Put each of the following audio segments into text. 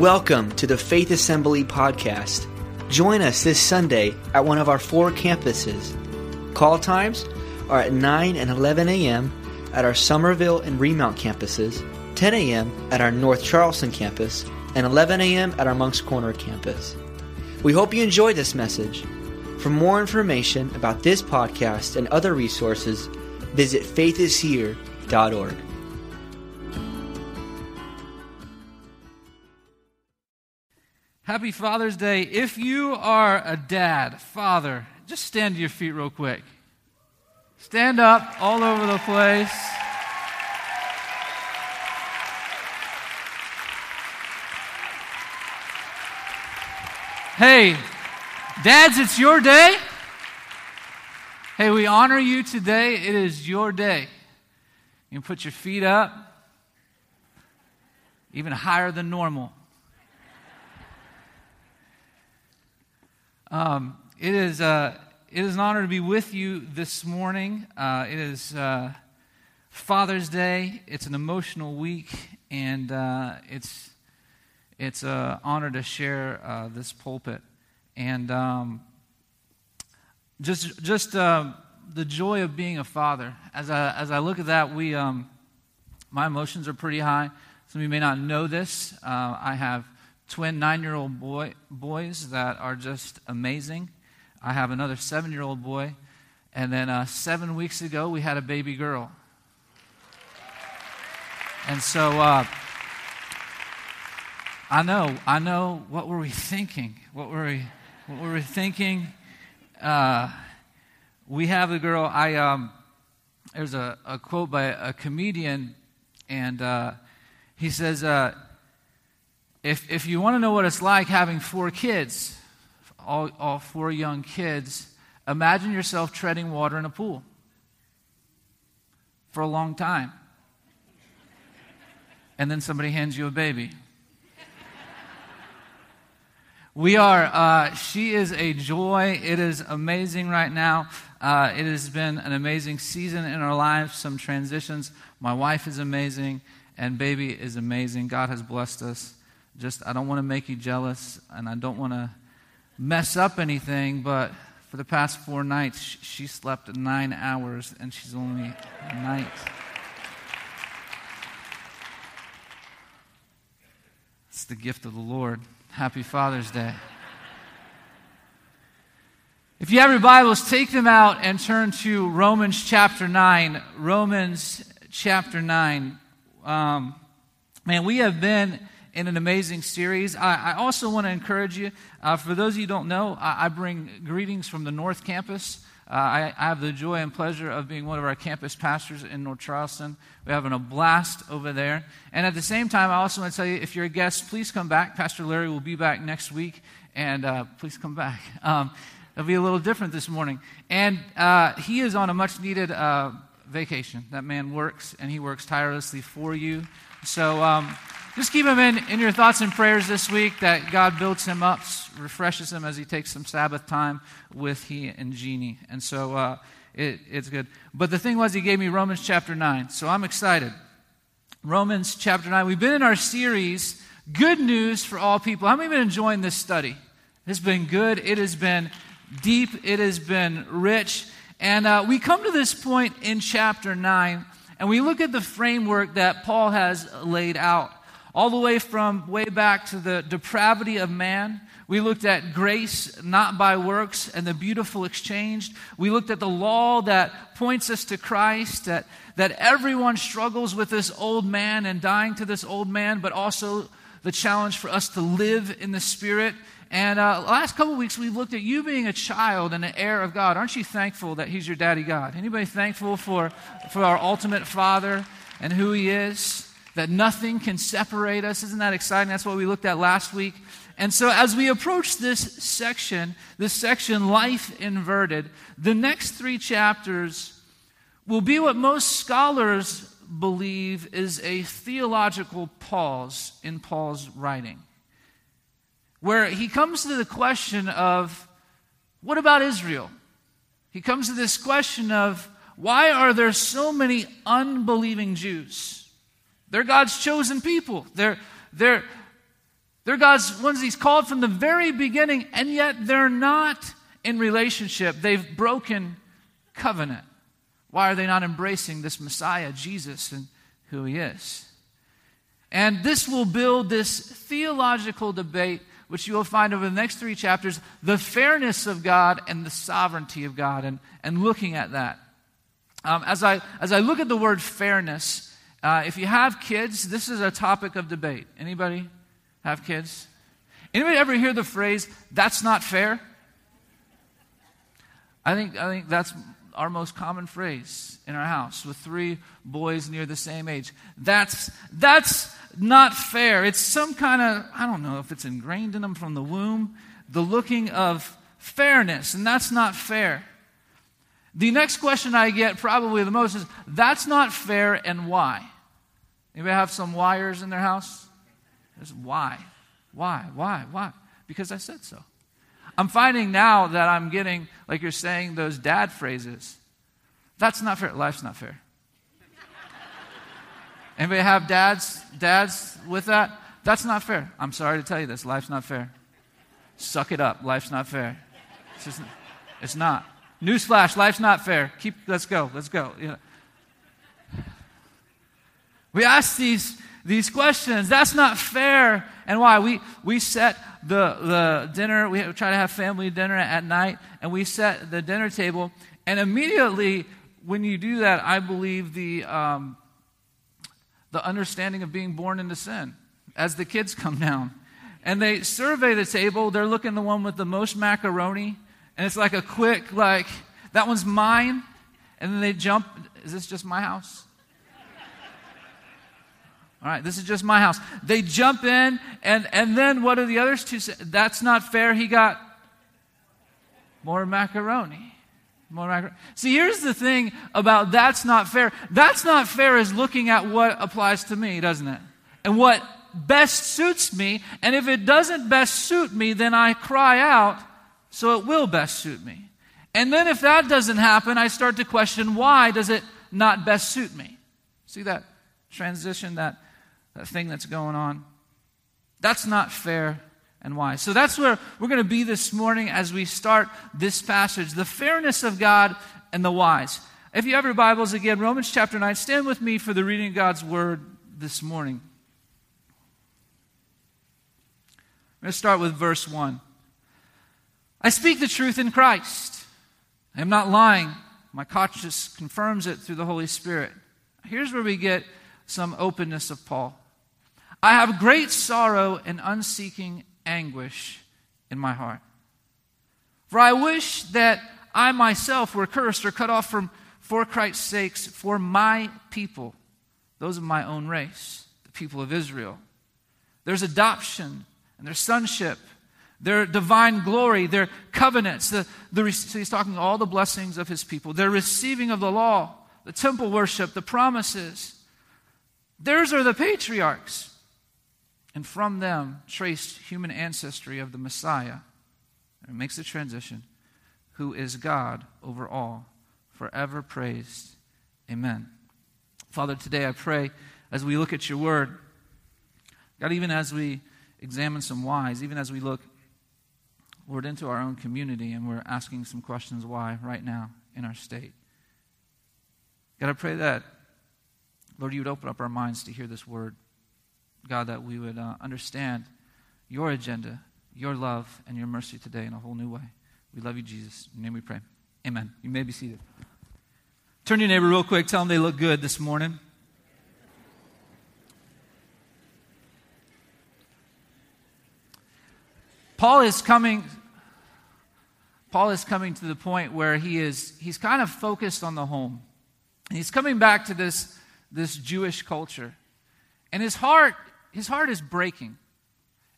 Welcome to the Faith Assembly podcast. Join us this Sunday at one of our four campuses. Call times are at 9 and 11 a.m. at our Summerville and Remount campuses, 10 a.m. at our North Charleston campus, and 11 a.m. at our Moncks Corner campus. We hope you enjoy this message. For more information about this podcast and other resources, visit faithishere.org. Happy Father's Day. If you are a dad, father, just stand to your feet real quick. Stand up all over the place. Hey, dads, it's your day. Hey, we honor you today. It is your day. You can put your feet up, even higher than normal. Um, it, is, uh, it is an honor to be with you this morning. Uh, it is uh, Father's Day. It's an emotional week, and uh, it's, it's an honor to share uh, this pulpit. And um, just, just uh, the joy of being a father. As I, as I look at that, we, um, my emotions are pretty high. Some of you may not know this. I have twin nine year old boy, boys that are just amazing. I have another seven year old boy. And then uh, seven weeks ago, we had a baby girl. And so uh, I know, I know, what were we thinking? What were we, what were we thinking? Uh, we have a girl, I, um, there's a, a, quote by a comedian, and uh, he says, uh, if, if you want to know what it's like having four kids, all, all four young kids, imagine yourself treading water in a pool for a long time. And then somebody hands you a baby. We are, uh, she is a joy. It is amazing right now. Uh, it has been an amazing season in our lives, some transitions. My wife is amazing, and baby is amazing. God has blessed us just, I don't want to make you jealous and I don't want to mess up anything, but for the past four nights, she slept nine hours and she's only night. It's the gift of the Lord. Happy Father's Day. If you have your Bibles, take them out and turn to Romans chapter 9. Romans chapter 9. Um, man, we have been in an amazing series. I, I also want to encourage you, uh, for those of you who don't know, I, I bring greetings from the North Campus. Uh, I, I, have the joy and pleasure of being one of our campus pastors in North Charleston. We're having a blast over there. And at the same time, I also want to tell you if you're a guest, please come back. Pastor Larry will be back next week, and uh, please come back. Um, it'll be a little different this morning. And uh, he is on a much needed uh, vacation. That man works, and he works tirelessly for you. So, um, just keep him in, in your thoughts and prayers this week that God builds him up, refreshes him as he takes some Sabbath time with he and Jeannie. And so uh, it, it's good. But the thing was, he gave me Romans chapter 9. So I'm excited. Romans chapter 9. We've been in our series, Good News for All People. How many been enjoying this study? It's been good. It has been deep. It has been rich. And uh, we come to this point in chapter 9, and we look at the framework that Paul has laid out all the way from way back to the depravity of man. We looked at grace not by works and the beautiful exchange. We looked at the law that points us to Christ, that, that everyone struggles with this old man and dying to this old man, but also the challenge for us to live in the Spirit. And uh, last couple weeks, we've looked at you being a child and an heir of God. Aren't you thankful that He's your daddy God? Anybody thankful for, for our ultimate Father and who He is? That nothing can separate us. Isn't that exciting? That's what we looked at last week. And so, as we approach this section, this section, Life Inverted, the next three chapters will be what most scholars believe is a theological pause in Paul's writing, where he comes to the question of what about Israel? He comes to this question of why are there so many unbelieving Jews? They're God's chosen people. They're, they're, They're God's ones He's called from the very beginning, and yet they're not in relationship. They've broken covenant. Why are they not embracing this Messiah, Jesus, and who He is? And this will build this theological debate, which you will find over the next three chapters the fairness of God and the sovereignty of God, and, and looking at that. Um, as, I, as I look at the word fairness, uh, if you have kids, this is a topic of debate. Anybody have kids? Anybody ever hear the phrase, that's not fair? I think, I think that's our most common phrase in our house with three boys near the same age. That's, that's not fair. It's some kind of, I don't know if it's ingrained in them from the womb, the looking of fairness, and that's not fair. The next question I get probably the most is, that's not fair and why? Anybody have some wires in their house? There's why. Why? Why? Why? Because I said so. I'm finding now that I'm getting, like you're saying, those dad phrases. That's not fair. Life's not fair. Anybody have dads, dads with that? That's not fair. I'm sorry to tell you this. Life's not fair. Suck it up. Life's not fair. It's, just, it's not. Newsflash, life's not fair. Keep, let's go, let's go. You know. We ask these, these questions. That's not fair. And why? We, we set the, the dinner, we try to have family dinner at night, and we set the dinner table. And immediately, when you do that, I believe the, um, the understanding of being born into sin as the kids come down. And they survey the table, they're looking the one with the most macaroni, and it's like a quick, like, that one's mine. And then they jump, is this just my house? All right, this is just my house. They jump in, and, and then what do the others two say? That's not fair. He got more macaroni. More macaroni. See, here's the thing about that's not fair. That's not fair is looking at what applies to me, doesn't it? And what best suits me. And if it doesn't best suit me, then I cry out, so it will best suit me. And then if that doesn't happen, I start to question why does it not best suit me? See that transition, that that thing that's going on. That's not fair and why. So that's where we're going to be this morning as we start this passage the fairness of God and the wise. If you have your Bibles again, Romans chapter 9, stand with me for the reading of God's word this morning. I'm going to start with verse 1. I speak the truth in Christ. I am not lying. My conscience confirms it through the Holy Spirit. Here's where we get some openness of Paul. I have great sorrow and unseeking anguish in my heart. For I wish that I myself were cursed or cut off from for Christ's sakes for my people, those of my own race, the people of Israel. There's adoption and their sonship, their divine glory, their covenants. The, the, so he's talking all the blessings of his people, their receiving of the law, the temple worship, the promises. Theirs are the patriarchs and from them traced human ancestry of the Messiah. And it makes the transition, who is God over all, forever praised. Amen. Father, today I pray as we look at your word, God, even as we examine some whys, even as we look, Lord, into our own community and we're asking some questions why right now in our state. God, I pray that, Lord, you would open up our minds to hear this word. God, that we would uh, understand your agenda, your love, and your mercy today in a whole new way. We love you, Jesus. In your name we pray. Amen. You may be seated. Turn your neighbor real quick. Tell them they look good this morning. Paul is coming. Paul is coming to the point where he is he's kind of focused on the home. And he's coming back to this, this Jewish culture. And his heart his heart is breaking.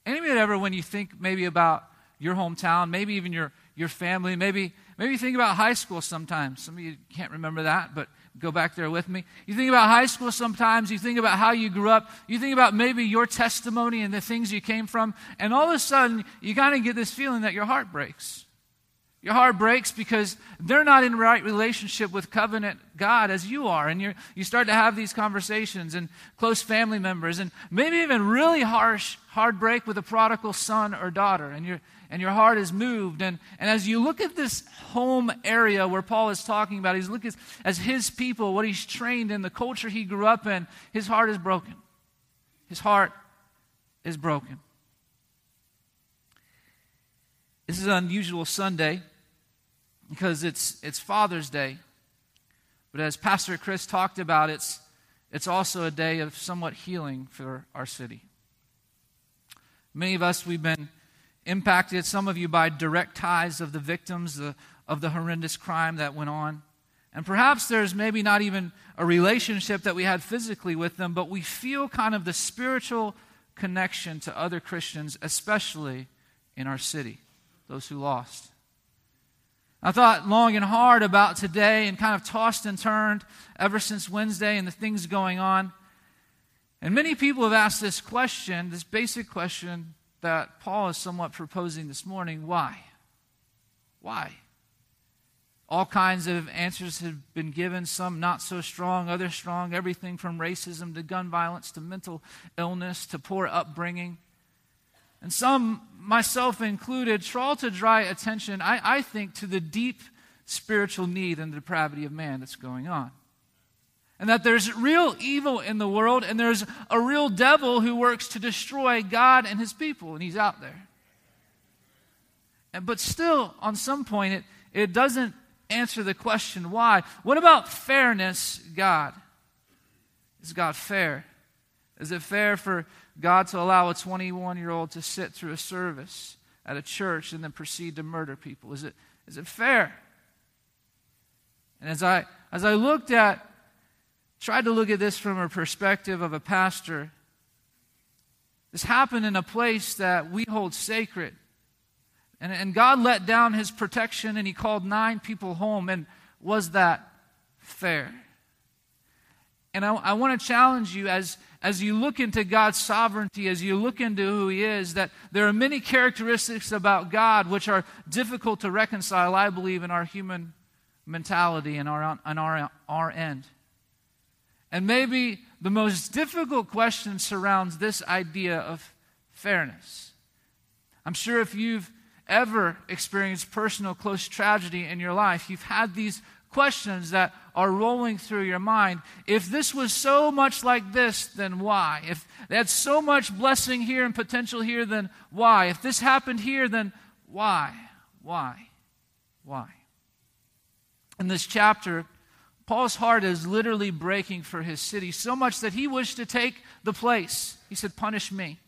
Anybody ever, when you think maybe about your hometown, maybe even your, your family, maybe, maybe you think about high school sometimes. Some of you can't remember that, but go back there with me. You think about high school sometimes, you think about how you grew up, you think about maybe your testimony and the things you came from, and all of a sudden you kind of get this feeling that your heart breaks. Your heart breaks because they're not in right relationship with covenant God as you are. And you you start to have these conversations and close family members and maybe even really harsh heartbreak with a prodigal son or daughter. And, you and your heart is moved. And, and as you look at this home area where Paul is talking about, he's looking as his people, what he's trained in, the culture he grew up in, his heart is broken. His heart is broken. This is an unusual Sunday because it's, it's Father's Day. But as Pastor Chris talked about, it's, it's also a day of somewhat healing for our city. Many of us, we've been impacted, some of you, by direct ties of the victims the, of the horrendous crime that went on. And perhaps there's maybe not even a relationship that we had physically with them, but we feel kind of the spiritual connection to other Christians, especially in our city, those who lost. I thought long and hard about today and kind of tossed and turned ever since Wednesday and the things going on. And many people have asked this question, this basic question that Paul is somewhat proposing this morning why? Why? All kinds of answers have been given, some not so strong, others strong, everything from racism to gun violence to mental illness to poor upbringing. And some, myself included, try to draw attention, I, I think, to the deep spiritual need and the depravity of man that's going on. And that there's real evil in the world, and there's a real devil who works to destroy God and his people, and he's out there. And, but still, on some point, it, it doesn't answer the question why. What about fairness, God? Is God fair? Is it fair for God to allow a 21 year old to sit through a service at a church and then proceed to murder people? Is it, is it fair? And as I, as I looked at, tried to look at this from a perspective of a pastor, this happened in a place that we hold sacred. And, and God let down his protection and he called nine people home. And was that fair? And I, I want to challenge you as, as you look into God's sovereignty, as you look into who He is, that there are many characteristics about God which are difficult to reconcile, I believe, in our human mentality and our, on our, our end. And maybe the most difficult question surrounds this idea of fairness. I'm sure if you've ever experienced personal close tragedy in your life, you've had these questions that are rolling through your mind. If this was so much like this, then why? If had so much blessing here and potential here, then why? If this happened here, then why? Why? Why? In this chapter, Paul's heart is literally breaking for his city so much that he wished to take the place. He said, Punish me.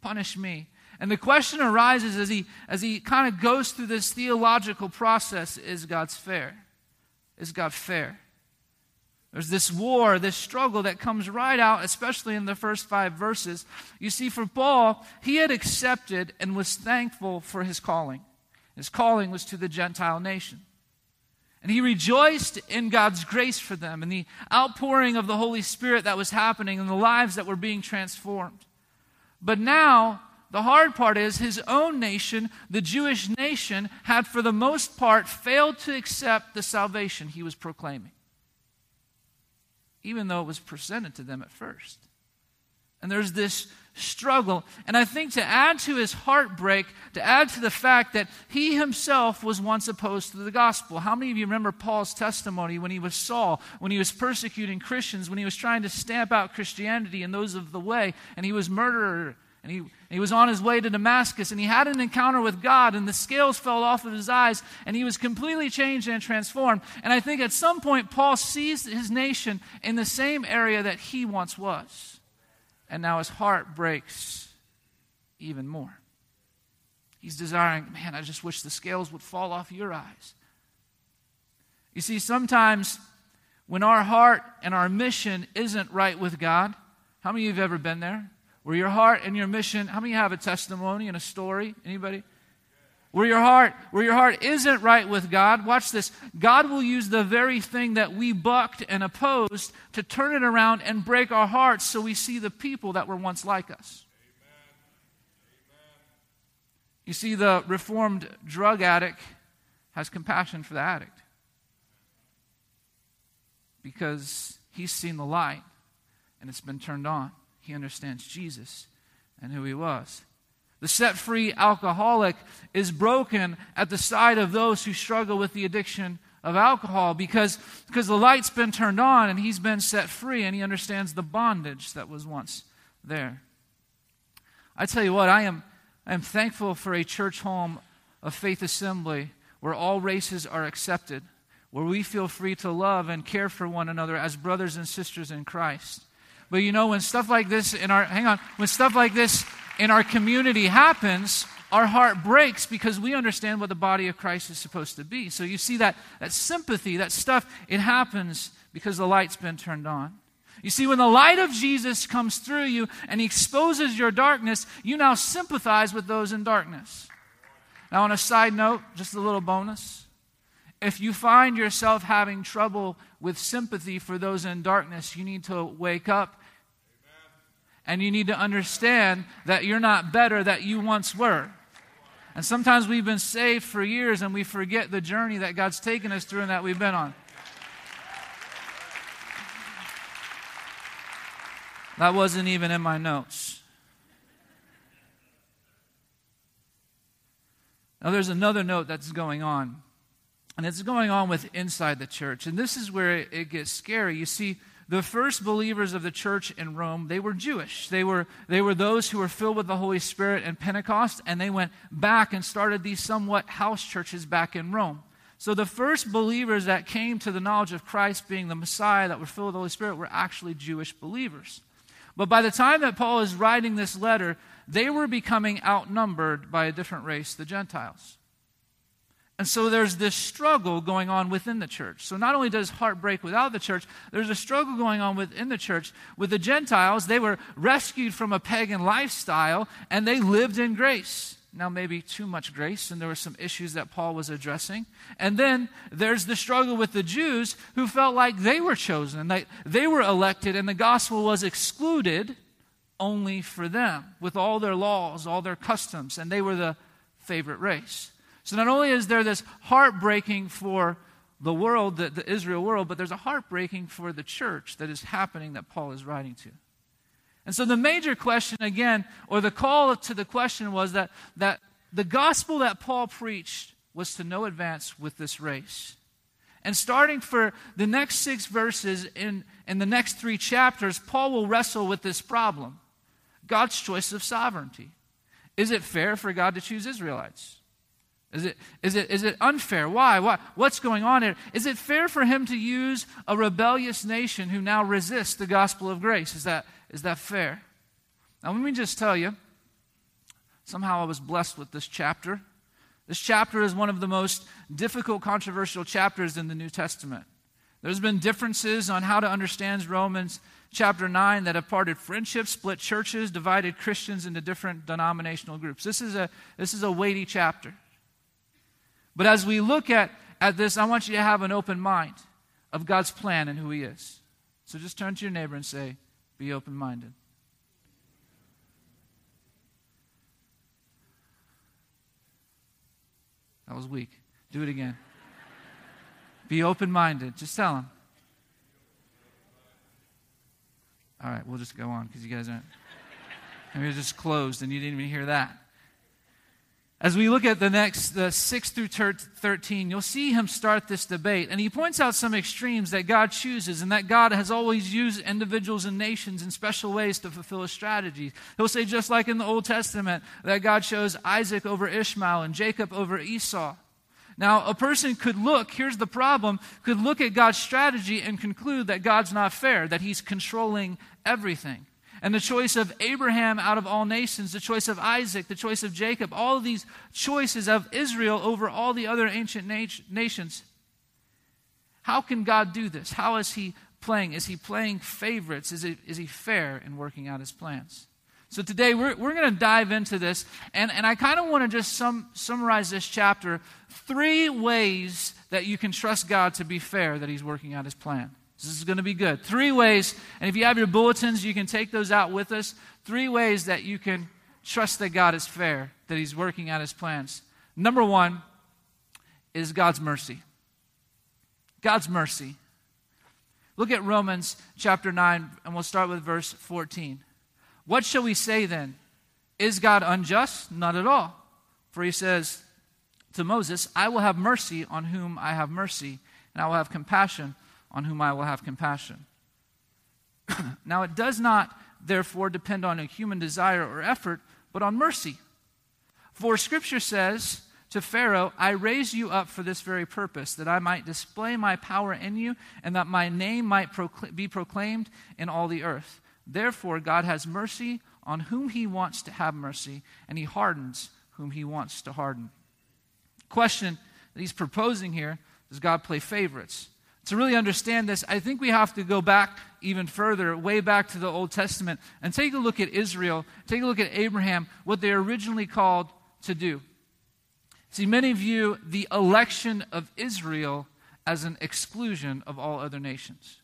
Punish me. And the question arises as he, as he kind of goes through this theological process is God's fair? Is God fair? There's this war, this struggle that comes right out, especially in the first five verses. You see, for Paul, he had accepted and was thankful for his calling. His calling was to the Gentile nation. And he rejoiced in God's grace for them and the outpouring of the Holy Spirit that was happening and the lives that were being transformed. But now, the hard part is his own nation, the Jewish nation, had for the most part failed to accept the salvation he was proclaiming, even though it was presented to them at first. And there's this struggle. And I think to add to his heartbreak, to add to the fact that he himself was once opposed to the gospel. How many of you remember Paul's testimony when he was Saul, when he was persecuting Christians, when he was trying to stamp out Christianity and those of the way, and he was murdered and he, he was on his way to Damascus and he had an encounter with God and the scales fell off of his eyes and he was completely changed and transformed. And I think at some point Paul sees his nation in the same area that he once was. And now his heart breaks even more. He's desiring, man, I just wish the scales would fall off your eyes. You see, sometimes when our heart and our mission isn't right with God, how many of you have ever been there? Where your heart and your mission, how many have a testimony and a story? Anybody? Where your heart, where your heart isn't right with God, watch this. God will use the very thing that we bucked and opposed to turn it around and break our hearts so we see the people that were once like us. You see, the reformed drug addict has compassion for the addict because he's seen the light and it's been turned on. He understands Jesus and who he was. The set free alcoholic is broken at the side of those who struggle with the addiction of alcohol because, because the light's been turned on and he's been set free and he understands the bondage that was once there. I tell you what, I am, I am thankful for a church home of faith assembly where all races are accepted, where we feel free to love and care for one another as brothers and sisters in Christ. But you know, when stuff like this in our, hang on, when stuff like this in our community happens, our heart breaks because we understand what the body of Christ is supposed to be. So you see that, that sympathy, that stuff, it happens because the light's been turned on. You see, when the light of Jesus comes through you and he exposes your darkness, you now sympathize with those in darkness. Now, on a side note, just a little bonus. If you find yourself having trouble with sympathy for those in darkness, you need to wake up and you need to understand that you're not better that you once were. And sometimes we've been saved for years and we forget the journey that God's taken us through and that we've been on. That wasn't even in my notes. Now, there's another note that's going on, and it's going on with inside the church. And this is where it, gets scary. You see, the first believers of the church in Rome, they were Jewish. They were, they were those who were filled with the Holy Spirit and Pentecost, and they went back and started these somewhat house churches back in Rome. So the first believers that came to the knowledge of Christ being the Messiah that were filled with the Holy Spirit were actually Jewish believers. But by the time that Paul is writing this letter, they were becoming outnumbered by a different race, the Gentiles. And so there's this struggle going on within the church. So not only does heart break without the church, there's a struggle going on within the church. With the Gentiles, they were rescued from a pagan lifestyle and they lived in grace. Now, maybe too much grace, and there were some issues that Paul was addressing. And then there's the struggle with the Jews who felt like they were chosen, and they, they were elected, and the gospel was excluded only for them, with all their laws, all their customs, and they were the favorite race. So not only is there this heartbreaking for the world, the, the Israel world, but there's a heartbreaking for the church that is happening that Paul is writing to. And so the major question, again, or the call to the question was that, that the gospel that Paul preached was to no advance with this race. And starting for the next six verses in, in the next three chapters, Paul will wrestle with this problem God's choice of sovereignty. Is it fair for God to choose Israelites? Is it, is it, is it unfair? Why? Why? What's going on here? Is it fair for him to use a rebellious nation who now resists the gospel of grace? Is that, is that fair? Now, let me just tell you somehow I was blessed with this chapter. This chapter is one of the most difficult, controversial chapters in the New Testament. There's been differences on how to understand Romans chapter 9 that have parted friendships, split churches, divided Christians into different denominational groups. This is a, this is a weighty chapter. But as we look at, at this, I want you to have an open mind of God's plan and who He is. So just turn to your neighbor and say, Be open minded. That was weak. Do it again. Be open minded. Just tell him. All right, we'll just go on because you guys aren't. Maybe it's just closed and you didn't even hear that. As we look at the next, the 6 through 13, you'll see him start this debate. And he points out some extremes that God chooses and that God has always used individuals and nations in special ways to fulfill his strategy. He'll say, just like in the Old Testament, that God chose Isaac over Ishmael and Jacob over Esau. Now, a person could look, here's the problem, could look at God's strategy and conclude that God's not fair, that he's controlling everything. And the choice of Abraham out of all nations, the choice of Isaac, the choice of Jacob, all of these choices of Israel over all the other ancient nations. How can God do this? How is he playing? Is he playing favorites? Is, it, is he fair in working out his plans? So today we're, we're going to dive into this, and, and I kind of want to just sum, summarize this chapter three ways that you can trust God to be fair that he's working out his plan. This is going to be good. Three ways, and if you have your bulletins, you can take those out with us. Three ways that you can trust that God is fair, that He's working out His plans. Number one, is God's mercy. God's mercy. Look at Romans chapter 9, and we'll start with verse 14. What shall we say then? Is God unjust? Not at all. For he says to Moses, I will have mercy on whom I have mercy, and I will have compassion on whom I will have compassion. now, it does not, therefore, depend on a human desire or effort, but on mercy. For Scripture says, to Pharaoh, I raised you up for this very purpose, that I might display my power in you, and that my name might procl- be proclaimed in all the earth. Therefore, God has mercy on whom he wants to have mercy, and he hardens whom he wants to harden. Question that he's proposing here does God play favorites? To really understand this, I think we have to go back even further, way back to the Old Testament, and take a look at Israel, take a look at Abraham, what they originally called to do. See, many view the election of Israel as an exclusion of all other nations.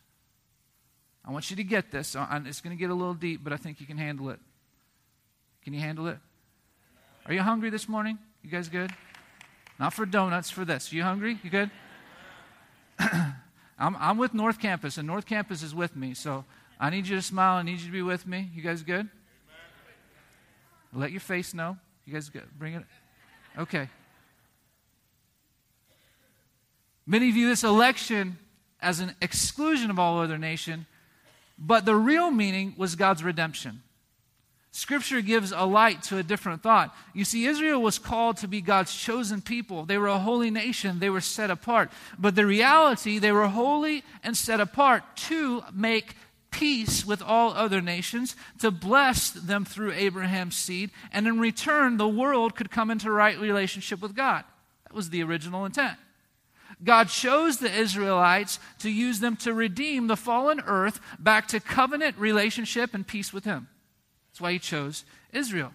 I want you to get this. It's going to get a little deep, but I think you can handle it. Can you handle it? Are you hungry this morning? You guys good? Not for donuts, for this. You hungry? You good? I'm, I'm with North Campus, and North Campus is with me, so I need you to smile. I need you to be with me. You guys good? Let your face know. You guys good? Bring it. Okay. Many view this election as an exclusion of all other nation, but the real meaning was God's redemption. Scripture gives a light to a different thought. You see, Israel was called to be God's chosen people. They were a holy nation, they were set apart. But the reality, they were holy and set apart to make peace with all other nations, to bless them through Abraham's seed, and in return, the world could come into right relationship with God. That was the original intent. God chose the Israelites to use them to redeem the fallen earth back to covenant relationship and peace with Him. That's why He chose Israel.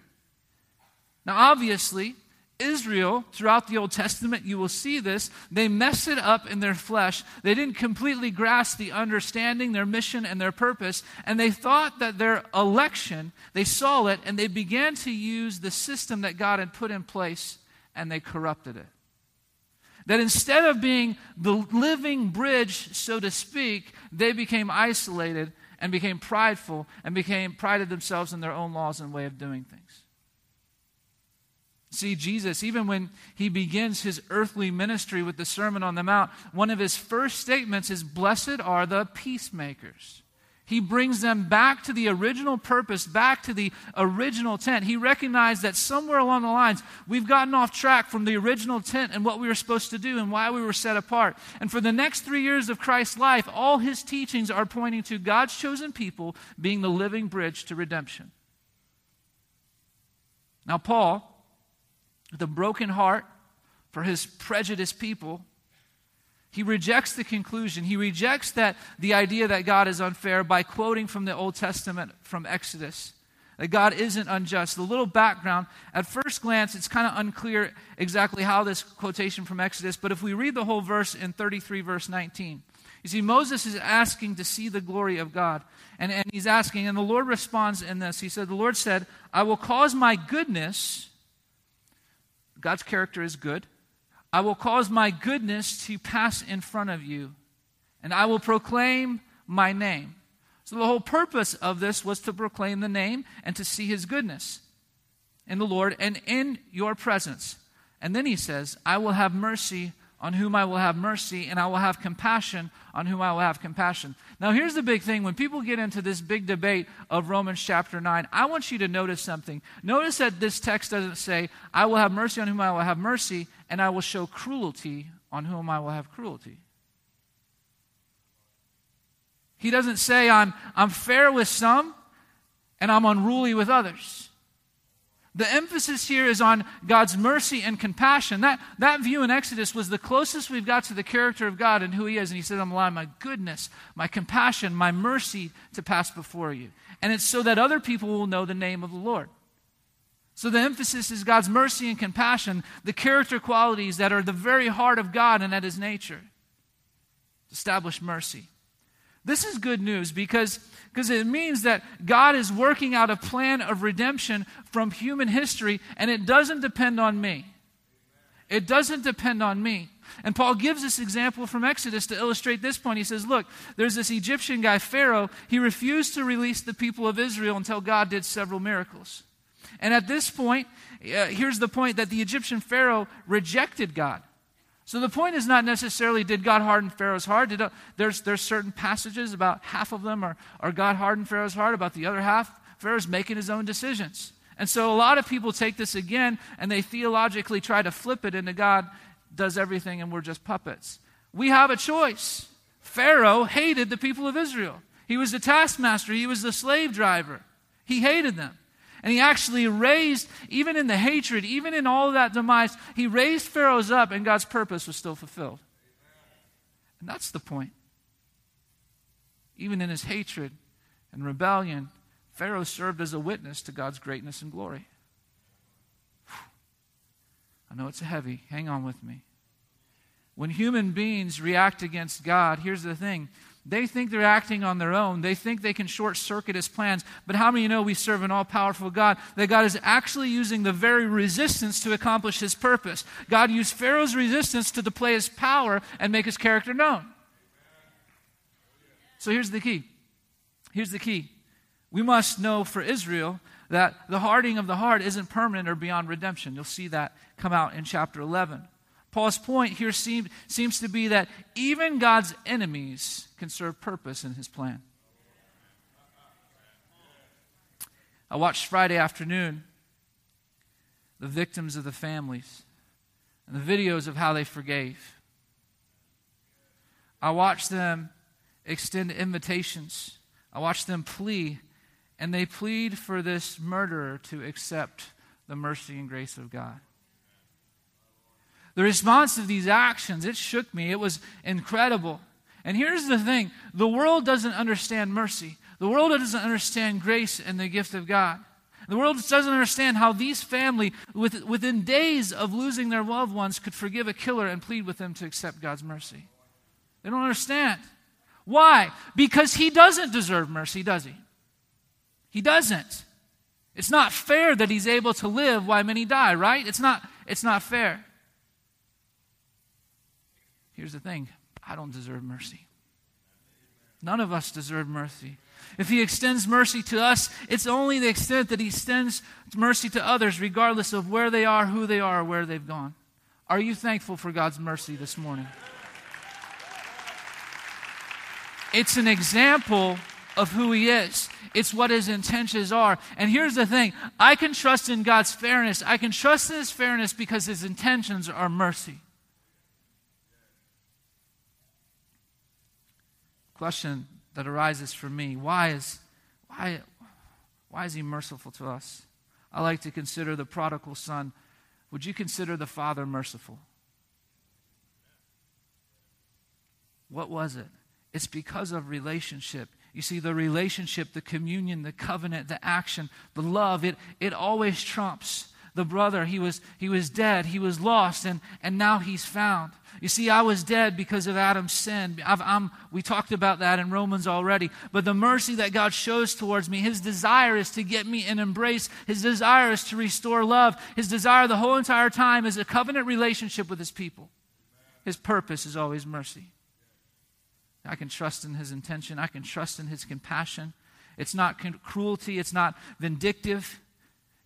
Now, obviously, Israel, throughout the Old Testament, you will see this, they mess it up in their flesh. They didn't completely grasp the understanding, their mission, and their purpose, and they thought that their election, they saw it, and they began to use the system that God had put in place, and they corrupted it. That instead of being the living bridge, so to speak, they became isolated and became prideful and became prided themselves in their own laws and way of doing things. See, Jesus, even when he begins his earthly ministry with the Sermon on the Mount, one of his first statements is, Blessed are the peacemakers. He brings them back to the original purpose, back to the original tent. He recognized that somewhere along the lines, we've gotten off track from the original tent and what we were supposed to do and why we were set apart. And for the next three years of Christ's life, all his teachings are pointing to God's chosen people being the living bridge to redemption. Now, Paul, with a broken heart for his prejudiced people, he rejects the conclusion. He rejects that the idea that God is unfair by quoting from the Old Testament from Exodus. That God isn't unjust. The little background, at first glance, it's kind of unclear exactly how this quotation from Exodus, but if we read the whole verse in 33, verse 19, you see, Moses is asking to see the glory of God. And, and he's asking, and the Lord responds in this. He said, The Lord said, I will cause my goodness, God's character is good, I will cause my goodness to pass in front of you, and I will proclaim my name. So, the whole purpose of this was to proclaim the name and to see his goodness in the Lord and in your presence. And then he says, I will have mercy on whom I will have mercy, and I will have compassion on whom I will have compassion. Now, here's the big thing. When people get into this big debate of Romans chapter 9, I want you to notice something. Notice that this text doesn't say, I will have mercy on whom I will have mercy, and I will show cruelty on whom I will have cruelty. He doesn't say, I'm, I'm fair with some, and I'm unruly with others. The emphasis here is on God's mercy and compassion. That, that view in Exodus was the closest we've got to the character of God and who He is. And He said, I'm allowing my goodness, my compassion, my mercy to pass before you. And it's so that other people will know the name of the Lord. So the emphasis is God's mercy and compassion, the character qualities that are the very heart of God and at His nature. Establish mercy. This is good news because, because it means that God is working out a plan of redemption from human history, and it doesn't depend on me. It doesn't depend on me. And Paul gives this example from Exodus to illustrate this point. He says, Look, there's this Egyptian guy, Pharaoh. He refused to release the people of Israel until God did several miracles. And at this point, uh, here's the point that the Egyptian Pharaoh rejected God. So the point is not necessarily did God harden Pharaoh's heart. Did, uh, there's, there's certain passages, about half of them are, are God hardened Pharaoh's heart, about the other half, Pharaoh's making his own decisions. And so a lot of people take this again and they theologically try to flip it into God does everything and we're just puppets. We have a choice. Pharaoh hated the people of Israel. He was the taskmaster, he was the slave driver. He hated them. And he actually raised, even in the hatred, even in all that demise, he raised Pharaoh's up and God's purpose was still fulfilled. And that's the point. Even in his hatred and rebellion, Pharaoh served as a witness to God's greatness and glory. I know it's heavy. Hang on with me. When human beings react against God, here's the thing they think they're acting on their own. They think they can short circuit his plans. But how many know we serve an all powerful God? That God is actually using the very resistance to accomplish his purpose. God used Pharaoh's resistance to display his power and make his character known. So here's the key. Here's the key. We must know for Israel that the hardening of the heart isn't permanent or beyond redemption. You'll see that come out in chapter 11. Paul's point here seem, seems to be that even God's enemies can serve purpose in his plan. I watched Friday afternoon the victims of the families and the videos of how they forgave. I watched them extend invitations. I watched them plea, and they plead for this murderer to accept the mercy and grace of God. The response to these actions, it shook me. It was incredible. And here's the thing the world doesn't understand mercy, the world doesn't understand grace and the gift of God. The world doesn't understand how these family, within days of losing their loved ones, could forgive a killer and plead with them to accept God's mercy. They don't understand. Why? Because he doesn't deserve mercy, does he? He doesn't. It's not fair that he's able to live while many die, right? It's not, it's not fair. Here's the thing I don't deserve mercy. None of us deserve mercy. If he extends mercy to us, it's only the extent that he extends mercy to others, regardless of where they are, who they are, where they've gone. Are you thankful for God's mercy this morning? It's an example of who he is. It's what his intentions are. And here's the thing I can trust in God's fairness. I can trust in his fairness because his intentions are mercy. Question that arises for me why is, why, why is he merciful to us? I like to consider the prodigal son. Would you consider the father merciful? What was it? It's because of relationship. You see, the relationship, the communion, the covenant, the action, the love, it, it always trumps the brother. He was, he was dead, he was lost, and, and now he's found. You see, I was dead because of Adam's sin. I've um we talked about that in Romans already. But the mercy that God shows towards me, His desire is to get me in embrace. His desire is to restore love. His desire the whole entire time is a covenant relationship with His people. His purpose is always mercy. I can trust in His intention, I can trust in His compassion. It's not cruelty, it's not vindictive.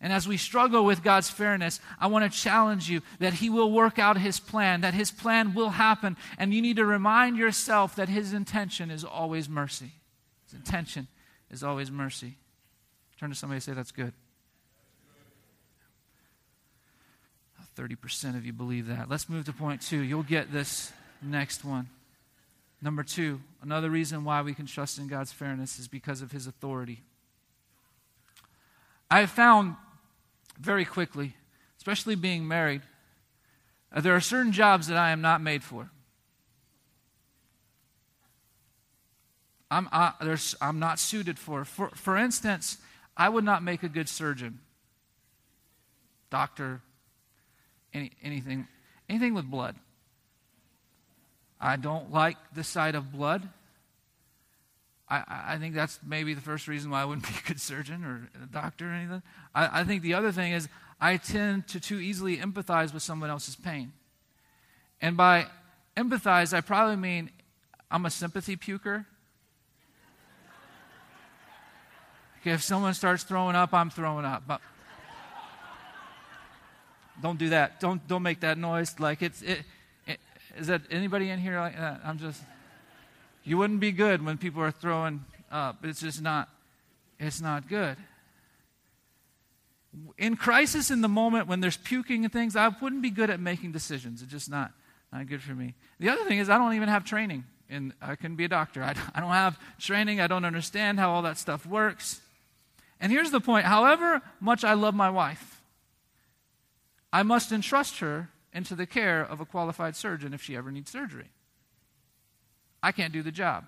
And as we struggle with God's fairness, I want to challenge you that He will work out His plan, that His plan will happen. And you need to remind yourself that His intention is always mercy. His intention is always mercy. Turn to somebody and say, That's good. 30% of you believe that. Let's move to point two. You'll get this next one. Number two, another reason why we can trust in God's fairness is because of His authority. I have found very quickly, especially being married, uh, there are certain jobs that I am not made for. I'm, I, am not suited for. for. For instance, I would not make a good surgeon, doctor, any, anything, anything with blood. I don't like the sight of blood. I, I think that's maybe the first reason why I wouldn't be a good surgeon or a doctor or anything. I, I think the other thing is I tend to too easily empathize with someone else's pain. And by empathize, I probably mean I'm a sympathy puker. Okay, if someone starts throwing up, I'm throwing up. But don't do that. Don't don't make that noise. Like it's it, it. Is that anybody in here like that? I'm just. You wouldn't be good when people are throwing up. It's just not. It's not good. In crisis, in the moment when there's puking and things, I wouldn't be good at making decisions. It's just not not good for me. The other thing is I don't even have training, and I couldn't be a doctor. I, I don't have training. I don't understand how all that stuff works. And here's the point: however much I love my wife I must entrust her into the care of a qualified surgeon if she ever needs surgery. I can't do the job.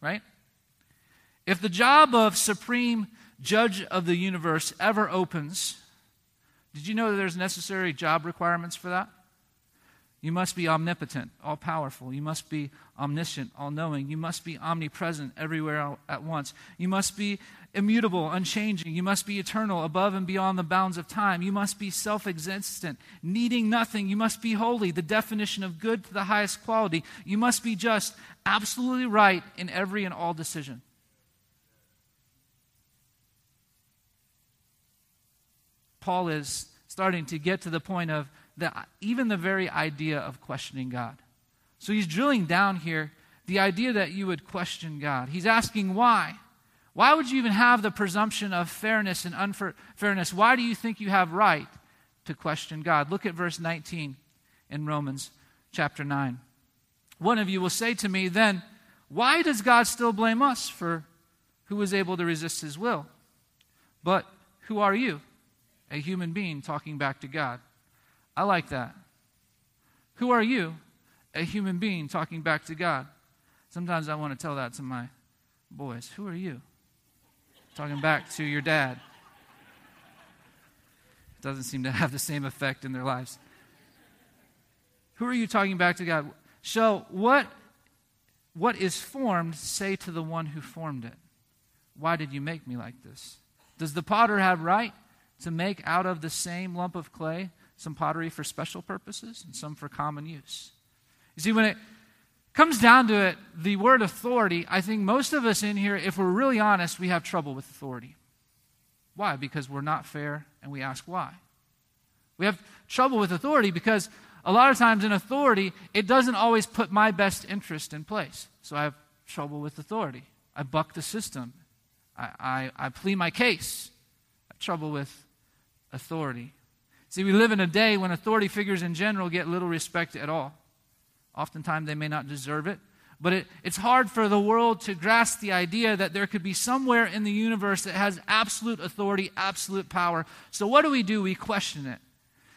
Right? If the job of supreme judge of the universe ever opens, did you know that there's necessary job requirements for that? You must be omnipotent, all powerful. You must be omniscient, all knowing. You must be omnipresent everywhere at once. You must be immutable, unchanging. You must be eternal, above and beyond the bounds of time. You must be self existent, needing nothing. You must be holy, the definition of good to the highest quality. You must be just, absolutely right in every and all decision. Paul is starting to get to the point of the, even the very idea of questioning God. So he's drilling down here the idea that you would question God. He's asking why. Why would you even have the presumption of fairness and unfairness? Why do you think you have right to question God? Look at verse 19 in Romans chapter 9. One of you will say to me, then, why does God still blame us for who was able to resist his will? But who are you? A human being talking back to God. I like that. Who are you? A human being talking back to God. Sometimes I want to tell that to my boys. Who are you? Talking back to your dad. It doesn't seem to have the same effect in their lives. Who are you talking back to God? So, what, what is formed, say to the one who formed it. Why did you make me like this? Does the potter have right to make out of the same lump of clay some pottery for special purposes and some for common use? You see, when it Comes down to it, the word authority, I think most of us in here, if we're really honest, we have trouble with authority. Why? Because we're not fair and we ask why. We have trouble with authority because a lot of times in authority, it doesn't always put my best interest in place. So I have trouble with authority. I buck the system. I, I, I plead my case. I have trouble with authority. See, we live in a day when authority figures in general get little respect at all. Oftentimes, they may not deserve it. But it, it's hard for the world to grasp the idea that there could be somewhere in the universe that has absolute authority, absolute power. So, what do we do? We question it.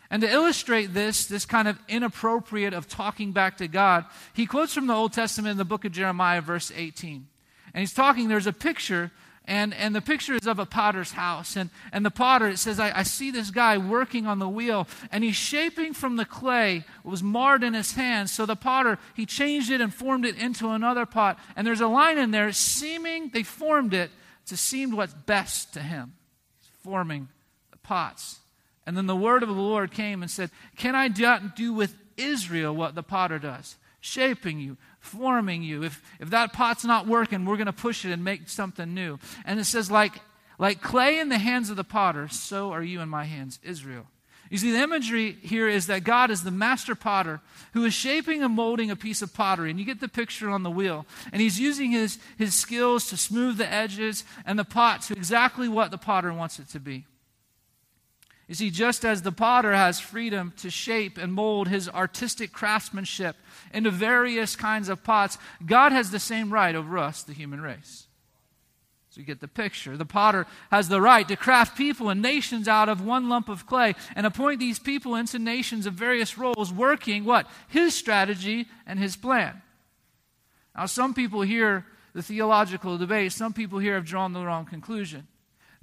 And to illustrate this, this kind of inappropriate of talking back to God, he quotes from the Old Testament in the book of Jeremiah, verse 18. And he's talking, there's a picture and, and the picture is of a potter's house. And, and the potter, it says, I, I see this guy working on the wheel, and he's shaping from the clay what was marred in his hands. So the potter, he changed it and formed it into another pot. And there's a line in there, seeming, they formed it to seem what's best to him. He's forming the pots. And then the word of the Lord came and said, Can I do with Israel what the potter does? Shaping you, forming you. If, if that pot's not working, we're going to push it and make something new. And it says, like, like clay in the hands of the potter, so are you in my hands, Israel. You see, the imagery here is that God is the master potter who is shaping and molding a piece of pottery. And you get the picture on the wheel. And he's using his, his skills to smooth the edges and the pot to exactly what the potter wants it to be. You see, just as the potter has freedom to shape and mold his artistic craftsmanship into various kinds of pots, God has the same right over us, the human race. So you get the picture. The potter has the right to craft people and nations out of one lump of clay and appoint these people into nations of various roles, working what? His strategy and his plan. Now, some people hear the theological debate, some people here have drawn the wrong conclusion.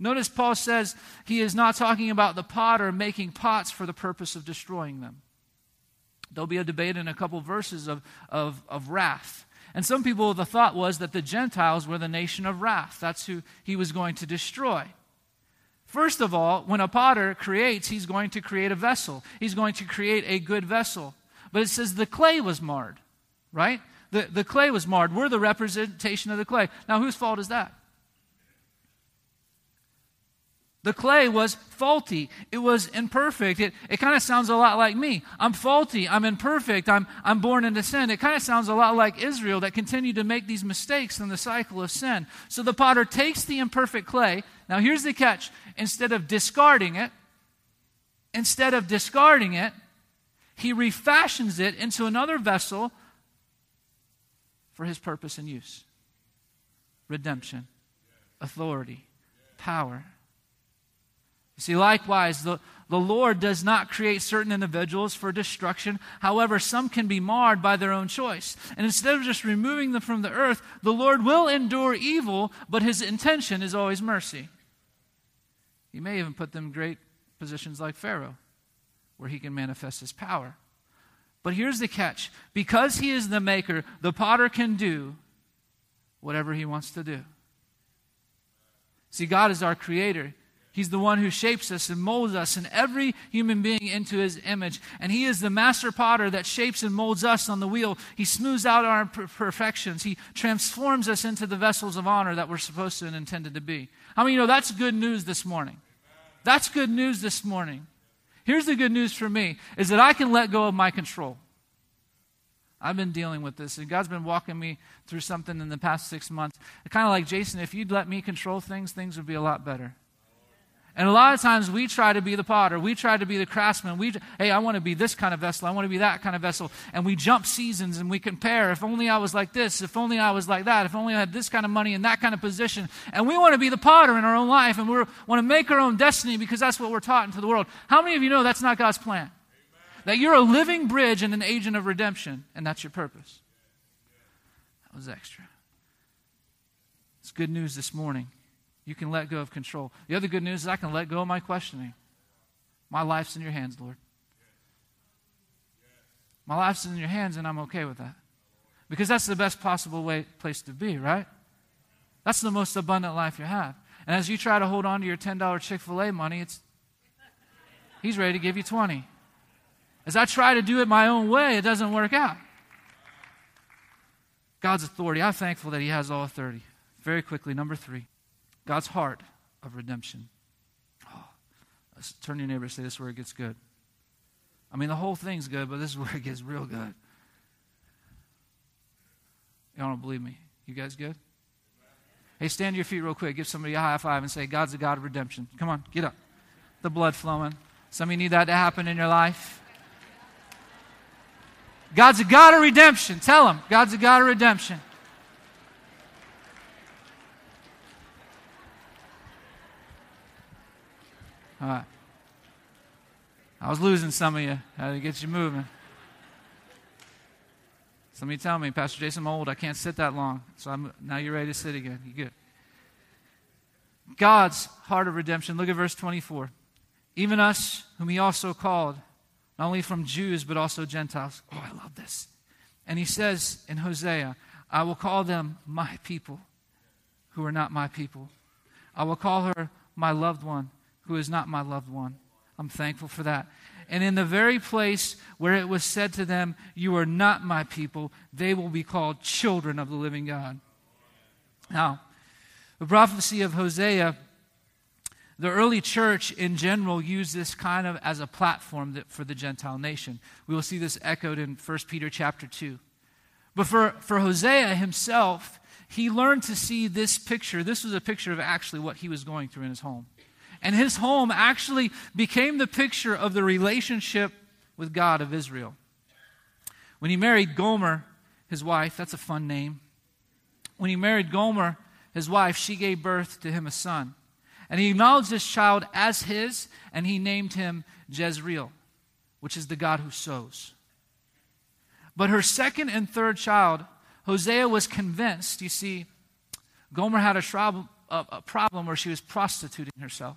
Notice Paul says he is not talking about the potter making pots for the purpose of destroying them. There'll be a debate in a couple verses of, of, of wrath. And some people, the thought was that the Gentiles were the nation of wrath. That's who he was going to destroy. First of all, when a potter creates, he's going to create a vessel. He's going to create a good vessel. but it says the clay was marred, right? The, the clay was marred. We're the representation of the clay. Now, whose fault is that? The clay was faulty. It was imperfect. It, it kind of sounds a lot like me. I'm faulty. I'm imperfect. I'm, I'm born into sin. It kind of sounds a lot like Israel that continued to make these mistakes in the cycle of sin. So the potter takes the imperfect clay. Now, here's the catch instead of discarding it, instead of discarding it, he refashions it into another vessel for his purpose and use redemption, authority, power. You see, likewise, the, the Lord does not create certain individuals for destruction. However, some can be marred by their own choice. And instead of just removing them from the earth, the Lord will endure evil, but his intention is always mercy. He may even put them in great positions like Pharaoh, where he can manifest his power. But here's the catch because he is the maker, the potter can do whatever he wants to do. See, God is our creator. He's the one who shapes us and molds us and every human being into his image. And he is the master potter that shapes and molds us on the wheel. He smooths out our imperfections. He transforms us into the vessels of honor that we're supposed to and intended to be. How many you know that's good news this morning? That's good news this morning. Here's the good news for me is that I can let go of my control. I've been dealing with this, and God's been walking me through something in the past six months. Kind of like Jason, if you'd let me control things, things would be a lot better. And a lot of times we try to be the potter. We try to be the craftsman. We, hey, I want to be this kind of vessel. I want to be that kind of vessel. And we jump seasons and we compare. If only I was like this. If only I was like that. If only I had this kind of money and that kind of position. And we want to be the potter in our own life and we want to make our own destiny because that's what we're taught into the world. How many of you know that's not God's plan? Amen. That you're a living bridge and an agent of redemption, and that's your purpose. That was extra. It's good news this morning. You can let go of control. The other good news is I can let go of my questioning. My life's in your hands, Lord. My life's in your hands, and I'm okay with that. Because that's the best possible way, place to be, right? That's the most abundant life you have. And as you try to hold on to your $10 Chick fil A money, it's, he's ready to give you 20 As I try to do it my own way, it doesn't work out. God's authority. I'm thankful that He has all authority. Very quickly, number three. God's heart of redemption. Oh, turn to your neighbor and say, This is where it gets good. I mean, the whole thing's good, but this is where it gets real good. Y'all don't believe me. You guys good? Hey, stand to your feet real quick. Give somebody a high five and say, God's a God of redemption. Come on, get up. The blood flowing. Some of you need that to happen in your life. God's a God of redemption. Tell them, God's a God of redemption. All right. I was losing some of you. How to get you moving. Somebody tell me, Pastor Jason, I'm old. I can't sit that long. So I'm, now you're ready to sit again. You good. God's heart of redemption. Look at verse 24. Even us, whom he also called, not only from Jews, but also Gentiles. Oh, I love this. And he says in Hosea, I will call them my people who are not my people. I will call her my loved one who is not my loved one. I'm thankful for that. And in the very place where it was said to them, You are not my people, they will be called children of the living God. Now, the prophecy of Hosea, the early church in general used this kind of as a platform for the Gentile nation. We will see this echoed in 1 Peter chapter 2. But for, for Hosea himself, he learned to see this picture. This was a picture of actually what he was going through in his home. And his home actually became the picture of the relationship with God of Israel. When he married Gomer, his wife, that's a fun name. When he married Gomer, his wife, she gave birth to him a son. And he acknowledged this child as his, and he named him Jezreel, which is the God who sows. But her second and third child, Hosea was convinced, you see, Gomer had a, a, a problem where she was prostituting herself.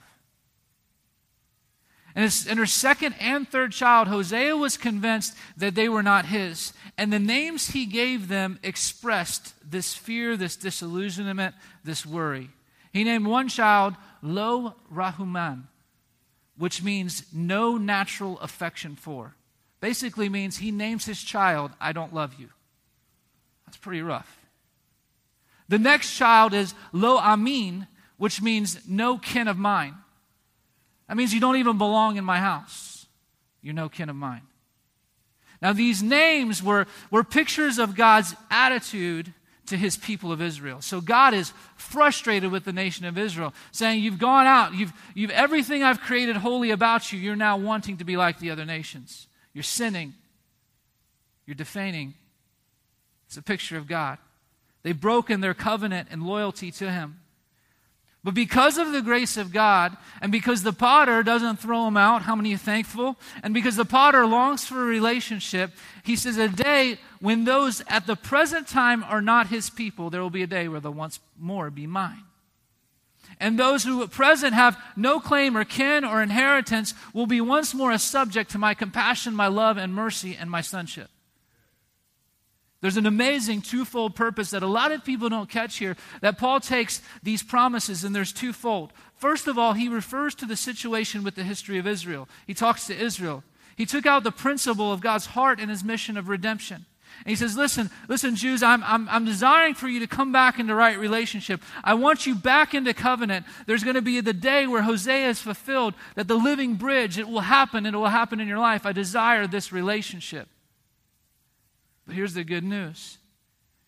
And, and her second and third child, Hosea was convinced that they were not his. And the names he gave them expressed this fear, this disillusionment, this worry. He named one child Lo Ruhamah, which means no natural affection for. basically means he names his child, I don't love you. That's pretty rough. The next child is Lo Ammi, which means no kin of mine. That means you don't even belong in my house. You're no kin of mine. Now, these names were, were pictures of God's attitude to his people of Israel. So God is frustrated with the nation of Israel, saying, You've gone out, you've, you've everything I've created holy about you, you're now wanting to be like the other nations. You're sinning, you're defaming. It's a picture of God. They've broken their covenant and loyalty to him. But because of the grace of God, and because the potter doesn't throw him out, how many are thankful? And because the potter longs for a relationship, he says, A day when those at the present time are not his people, there will be a day where they'll once more be mine. And those who at present have no claim or kin or inheritance will be once more a subject to my compassion, my love, and mercy, and my sonship. There's an amazing twofold purpose that a lot of people don't catch here that Paul takes these promises and there's twofold. First of all, he refers to the situation with the history of Israel. He talks to Israel. He took out the principle of God's heart and his mission of redemption. And he says, Listen, listen, Jews, I'm, I'm, I'm desiring for you to come back into right relationship. I want you back into covenant. There's going to be the day where Hosea is fulfilled, that the living bridge, it will happen, and it will happen in your life. I desire this relationship. But here's the good news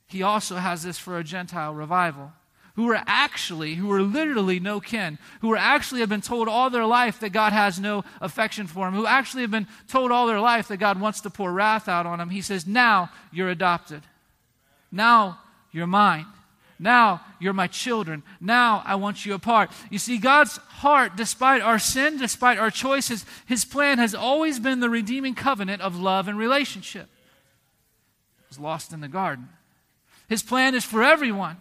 He also has this for a Gentile revival who are actually, who are literally no kin, who are actually have been told all their life that God has no affection for them, who actually have been told all their life that God wants to pour wrath out on them. He says, Now you're adopted. Now you're mine. Now you're my children. Now I want you apart. You see, God's heart, despite our sin, despite our choices, His plan has always been the redeeming covenant of love and relationship was lost in the garden. His plan is for everyone.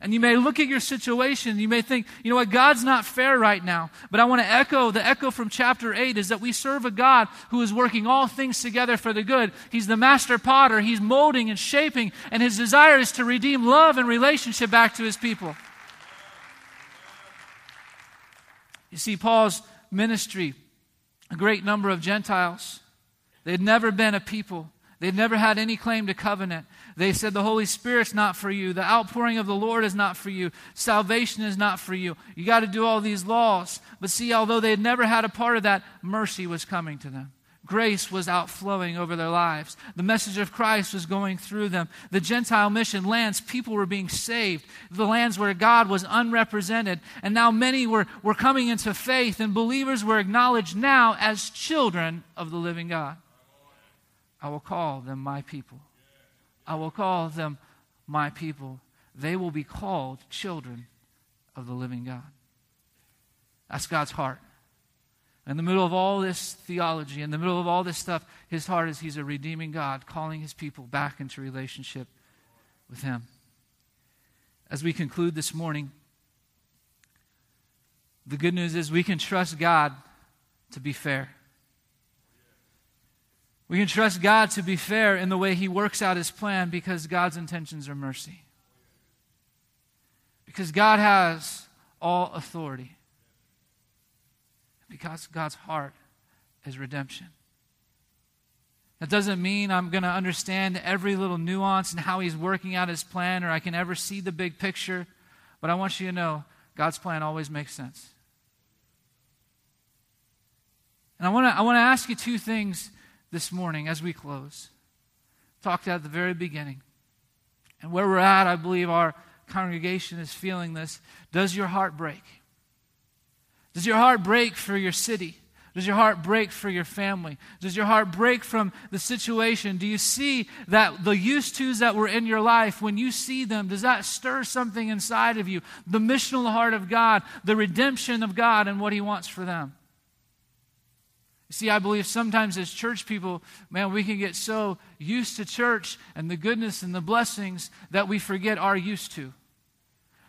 And you may look at your situation, you may think, you know what, God's not fair right now. But I want to echo, the echo from chapter 8 is that we serve a God who is working all things together for the good. He's the master potter, He's molding and shaping, and His desire is to redeem love and relationship back to His people. You see, Paul's ministry, a great number of Gentiles, they had never been a people They'd never had any claim to covenant. They said, The Holy Spirit's not for you. The outpouring of the Lord is not for you. Salvation is not for you. You got to do all these laws. But see, although they had never had a part of that, mercy was coming to them. Grace was outflowing over their lives. The message of Christ was going through them. The Gentile mission lands, people were being saved. The lands where God was unrepresented. And now many were, were coming into faith, and believers were acknowledged now as children of the living God. I will call them my people. I will call them my people. They will be called children of the living God. That's God's heart. In the middle of all this theology, in the middle of all this stuff, his heart is he's a redeeming God, calling his people back into relationship with him. As we conclude this morning, the good news is we can trust God to be fair. We can trust God to be fair in the way He works out His plan because God's intentions are mercy. Because God has all authority. Because God's heart is redemption. That doesn't mean I'm going to understand every little nuance and how He's working out His plan or I can ever see the big picture. But I want you to know God's plan always makes sense. And I want to I want to ask you two things this morning as we close. Talked at the very beginning. And where we're at, I believe our congregation is feeling this. Does your heart break? Does your heart break for your city? Does your heart break for your family? Does your heart break from the situation? Do you see that the used tos that were in your life, when you see them, does that stir something inside of you? The missional heart of God, the redemption of God, and what He wants for them. See, I believe sometimes as church people, man, we can get so used to church and the goodness and the blessings that we forget our used to.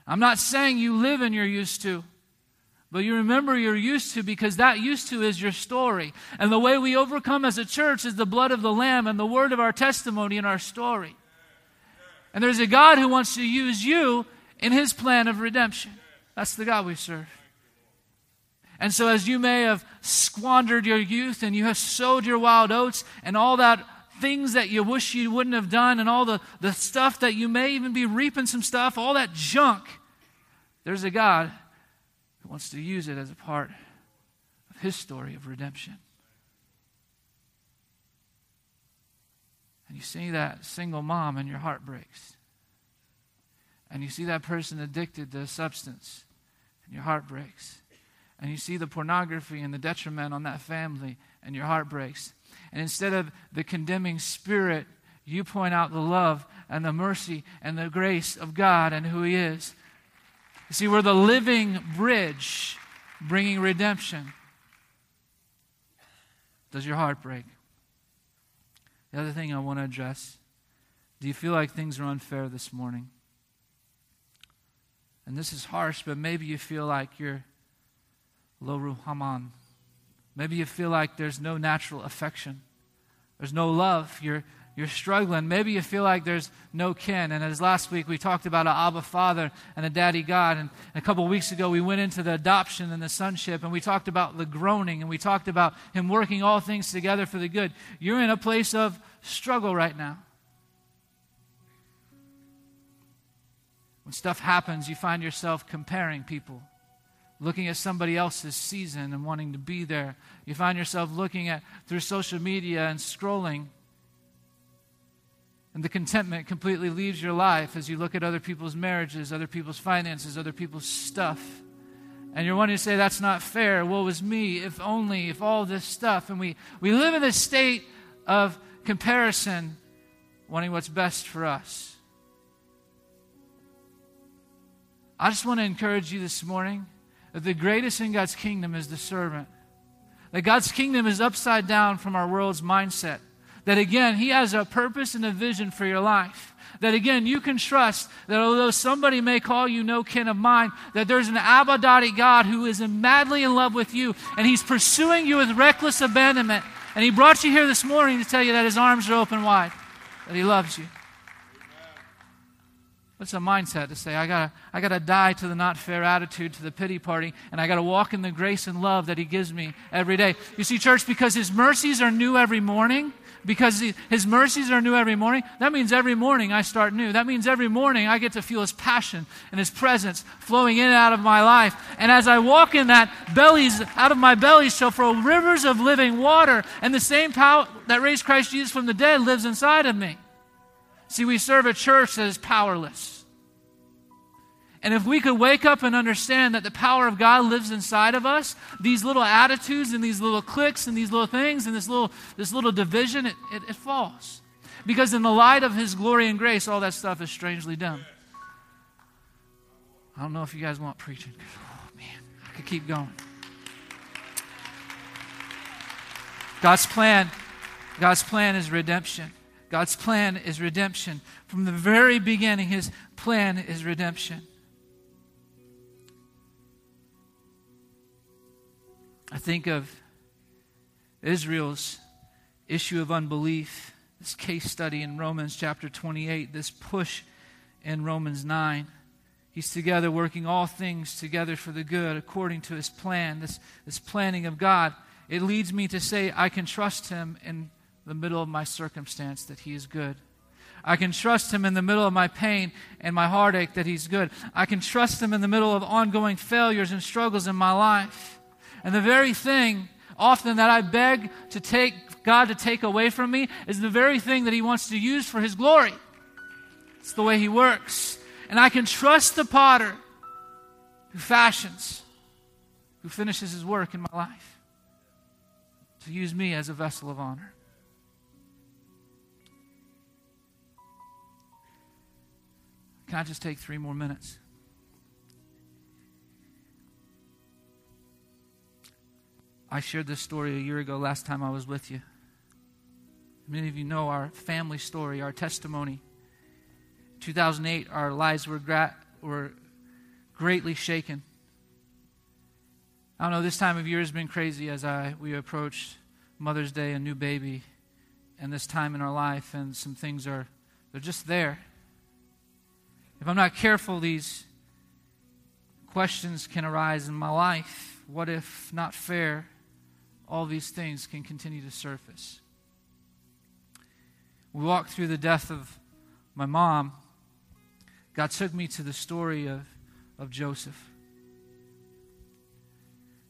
I'm not saying you live in your used to, but you remember your used to because that used to is your story. And the way we overcome as a church is the blood of the Lamb and the word of our testimony and our story. And there's a God who wants to use you in his plan of redemption. That's the God we serve. And so, as you may have squandered your youth and you have sowed your wild oats and all that things that you wish you wouldn't have done and all the, the stuff that you may even be reaping some stuff, all that junk, there's a God who wants to use it as a part of his story of redemption. And you see that single mom and your heart breaks. And you see that person addicted to a substance and your heart breaks. And you see the pornography and the detriment on that family and your heart breaks. And instead of the condemning spirit, you point out the love and the mercy and the grace of God and who He is. You see, we're the living bridge bringing redemption. Does your heart break? The other thing I want to address do you feel like things are unfair this morning? And this is harsh, but maybe you feel like you're Lo Ruhamah. Maybe you feel like there's no natural affection. There's no love. You're, you're struggling. Maybe you feel like there's no kin. And as last week we talked about an Abba Father and a Daddy God. And a couple weeks ago we went into the adoption and the sonship and we talked about the groaning and we talked about Him working all things together for the good. You're in a place of struggle right now. When stuff happens, you find yourself comparing people looking at somebody else's season and wanting to be there. You find yourself looking at through social media and scrolling. And the contentment completely leaves your life as you look at other people's marriages, other people's finances, other people's stuff. And you're wanting to say, that's not fair. Woe is me, if only, if all this stuff. And we, we live in a state of comparison, wanting what's best for us. I just want to encourage you this morning that the greatest in God's kingdom is the servant. That God's kingdom is upside down from our world's mindset. That again, He has a purpose and a vision for your life. That again, you can trust that although somebody may call you no kin of mine, that there's an Abadati God who is madly in love with you and He's pursuing you with reckless abandonment. And He brought you here this morning to tell you that His arms are open wide, that He loves you. What's a mindset to say, I gotta, I gotta die to the not fair attitude, to the pity party, and I gotta walk in the grace and love that He gives me every day. You see, church, because His mercies are new every morning, because His mercies are new every morning, that means every morning I start new. That means every morning I get to feel His passion and His presence flowing in and out of my life. And as I walk in that, bellies, out of my belly shall flow rivers of living water, and the same power that raised Christ Jesus from the dead lives inside of me. See, we serve a church that is powerless. And if we could wake up and understand that the power of God lives inside of us, these little attitudes and these little clicks and these little things and this little, this little division, it, it, it falls. Because in the light of His glory and grace, all that stuff is strangely dumb. I don't know if you guys want preaching. Oh, man, I could keep going. God's plan, God's plan is redemption. God's plan is redemption. From the very beginning, his plan is redemption. I think of Israel's issue of unbelief, this case study in Romans chapter 28, this push in Romans 9. He's together working all things together for the good according to his plan, this, this planning of God. It leads me to say, I can trust him in the middle of my circumstance that He is good. I can trust Him in the middle of my pain and my heartache that He's good. I can trust Him in the middle of ongoing failures and struggles in my life. And the very thing often that I beg to take God to take away from me is the very thing that He wants to use for His glory. It's the way He works. And I can trust the potter who fashions, who finishes His work in my life, to use me as a vessel of honor. Can I just take three more minutes? I shared this story a year ago, last time I was with you. Many of you know our family story, our testimony. 2008, our lives were, gra- were greatly shaken. I don't know, this time of year has been crazy as I, we approach Mother's Day, a new baby, and this time in our life, and some things are, they're just there. If I'm not careful, these questions can arise in my life. What if not fair? All these things can continue to surface. We walked through the death of my mom. God took me to the story of, of Joseph.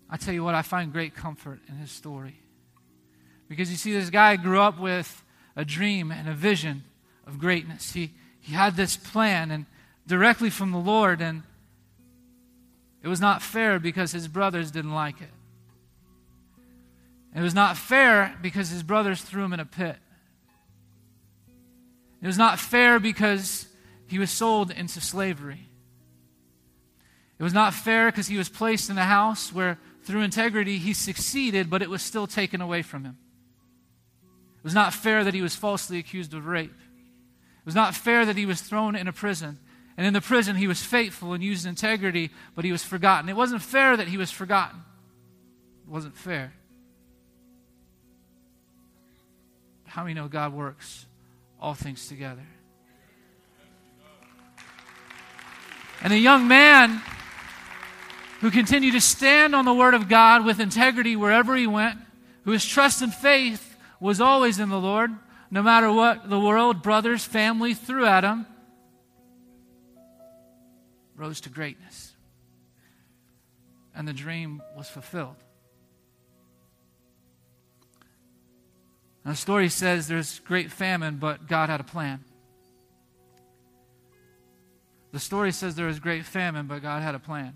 I tell you what, I find great comfort in his story. Because you see, this guy grew up with a dream and a vision of greatness. He, he had this plan and directly from the Lord, and it was not fair because his brothers didn't like it. It was not fair because his brothers threw him in a pit. It was not fair because he was sold into slavery. It was not fair because he was placed in a house where, through integrity, he succeeded, but it was still taken away from him. It was not fair that he was falsely accused of rape. It was not fair that he was thrown in a prison. And in the prison, he was faithful and used integrity, but he was forgotten. It wasn't fair that he was forgotten. It wasn't fair. How many know God works all things together? And a young man who continued to stand on the Word of God with integrity wherever he went, whose trust and faith was always in the Lord, no matter what the world, brothers, family threw at him, rose to greatness. And the dream was fulfilled. Now, the story says there's great famine, but God had a plan. The story says there was great famine, but God had a plan.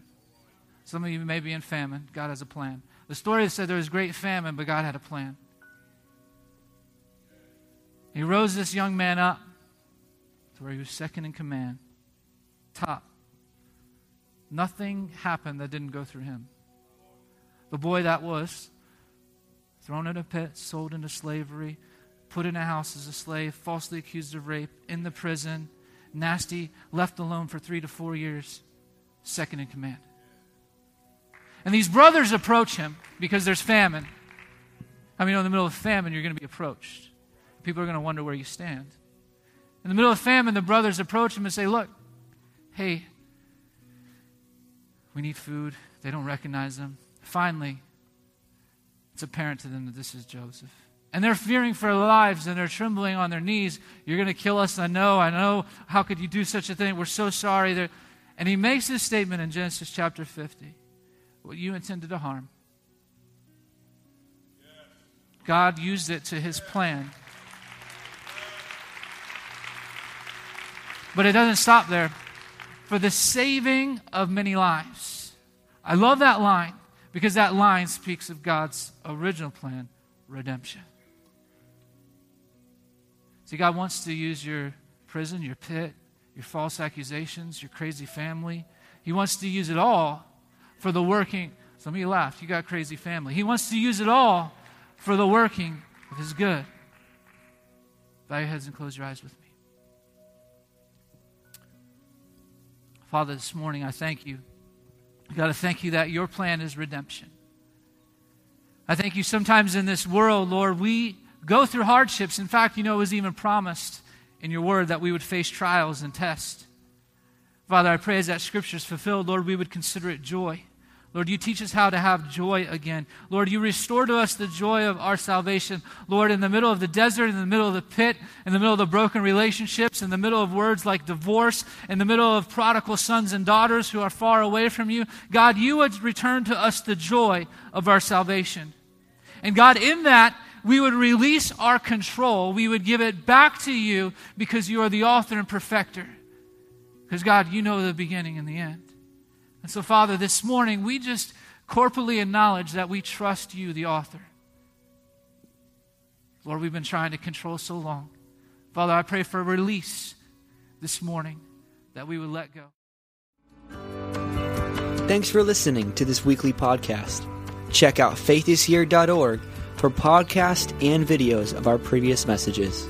Some of you may be in famine. God has a plan. The story said there was great famine, but God had a plan. He rose this young man up to where he was second in command, top. Nothing happened that didn't go through him. The boy that was thrown in a pit, sold into slavery, put in a house as a slave, falsely accused of rape, in the prison, nasty, left alone for three to four years, second in command. And these brothers approach him because there's famine. I mean, in the middle of famine, you're going to be approached. People are going to wonder where you stand. In the middle of famine, the brothers approach him and say, Look, hey, we need food. They don't recognize them. Finally, it's apparent to them that this is Joseph. And they're fearing for their lives and they're trembling on their knees. You're going to kill us. I know. I know. How could you do such a thing? We're so sorry. They're... And he makes this statement in Genesis chapter 50 What you intended to harm, God used it to his plan But it doesn't stop there. For the saving of many lives. I love that line because that line speaks of God's original plan redemption. See, God wants to use your prison, your pit, your false accusations, your crazy family. He wants to use it all for the working. Some of you laughed. You got crazy family. He wants to use it all for the working of His good. Bow your heads and close your eyes with me. Father, this morning I thank you. I got to thank you that your plan is redemption. I thank you sometimes in this world, Lord, we go through hardships. In fact, you know, it was even promised in your word that we would face trials and tests. Father, I pray as that scripture is fulfilled, Lord, we would consider it joy. Lord, you teach us how to have joy again. Lord, you restore to us the joy of our salvation. Lord, in the middle of the desert, in the middle of the pit, in the middle of the broken relationships, in the middle of words like divorce, in the middle of prodigal sons and daughters who are far away from you, God, you would return to us the joy of our salvation. And God, in that, we would release our control. We would give it back to you because you are the author and perfecter. Because, God, you know the beginning and the end. And so, Father, this morning we just corporately acknowledge that we trust you, the author. Lord, we've been trying to control so long. Father, I pray for a release this morning that we would let go. Thanks for listening to this weekly podcast. Check out faithishere.org for podcasts and videos of our previous messages.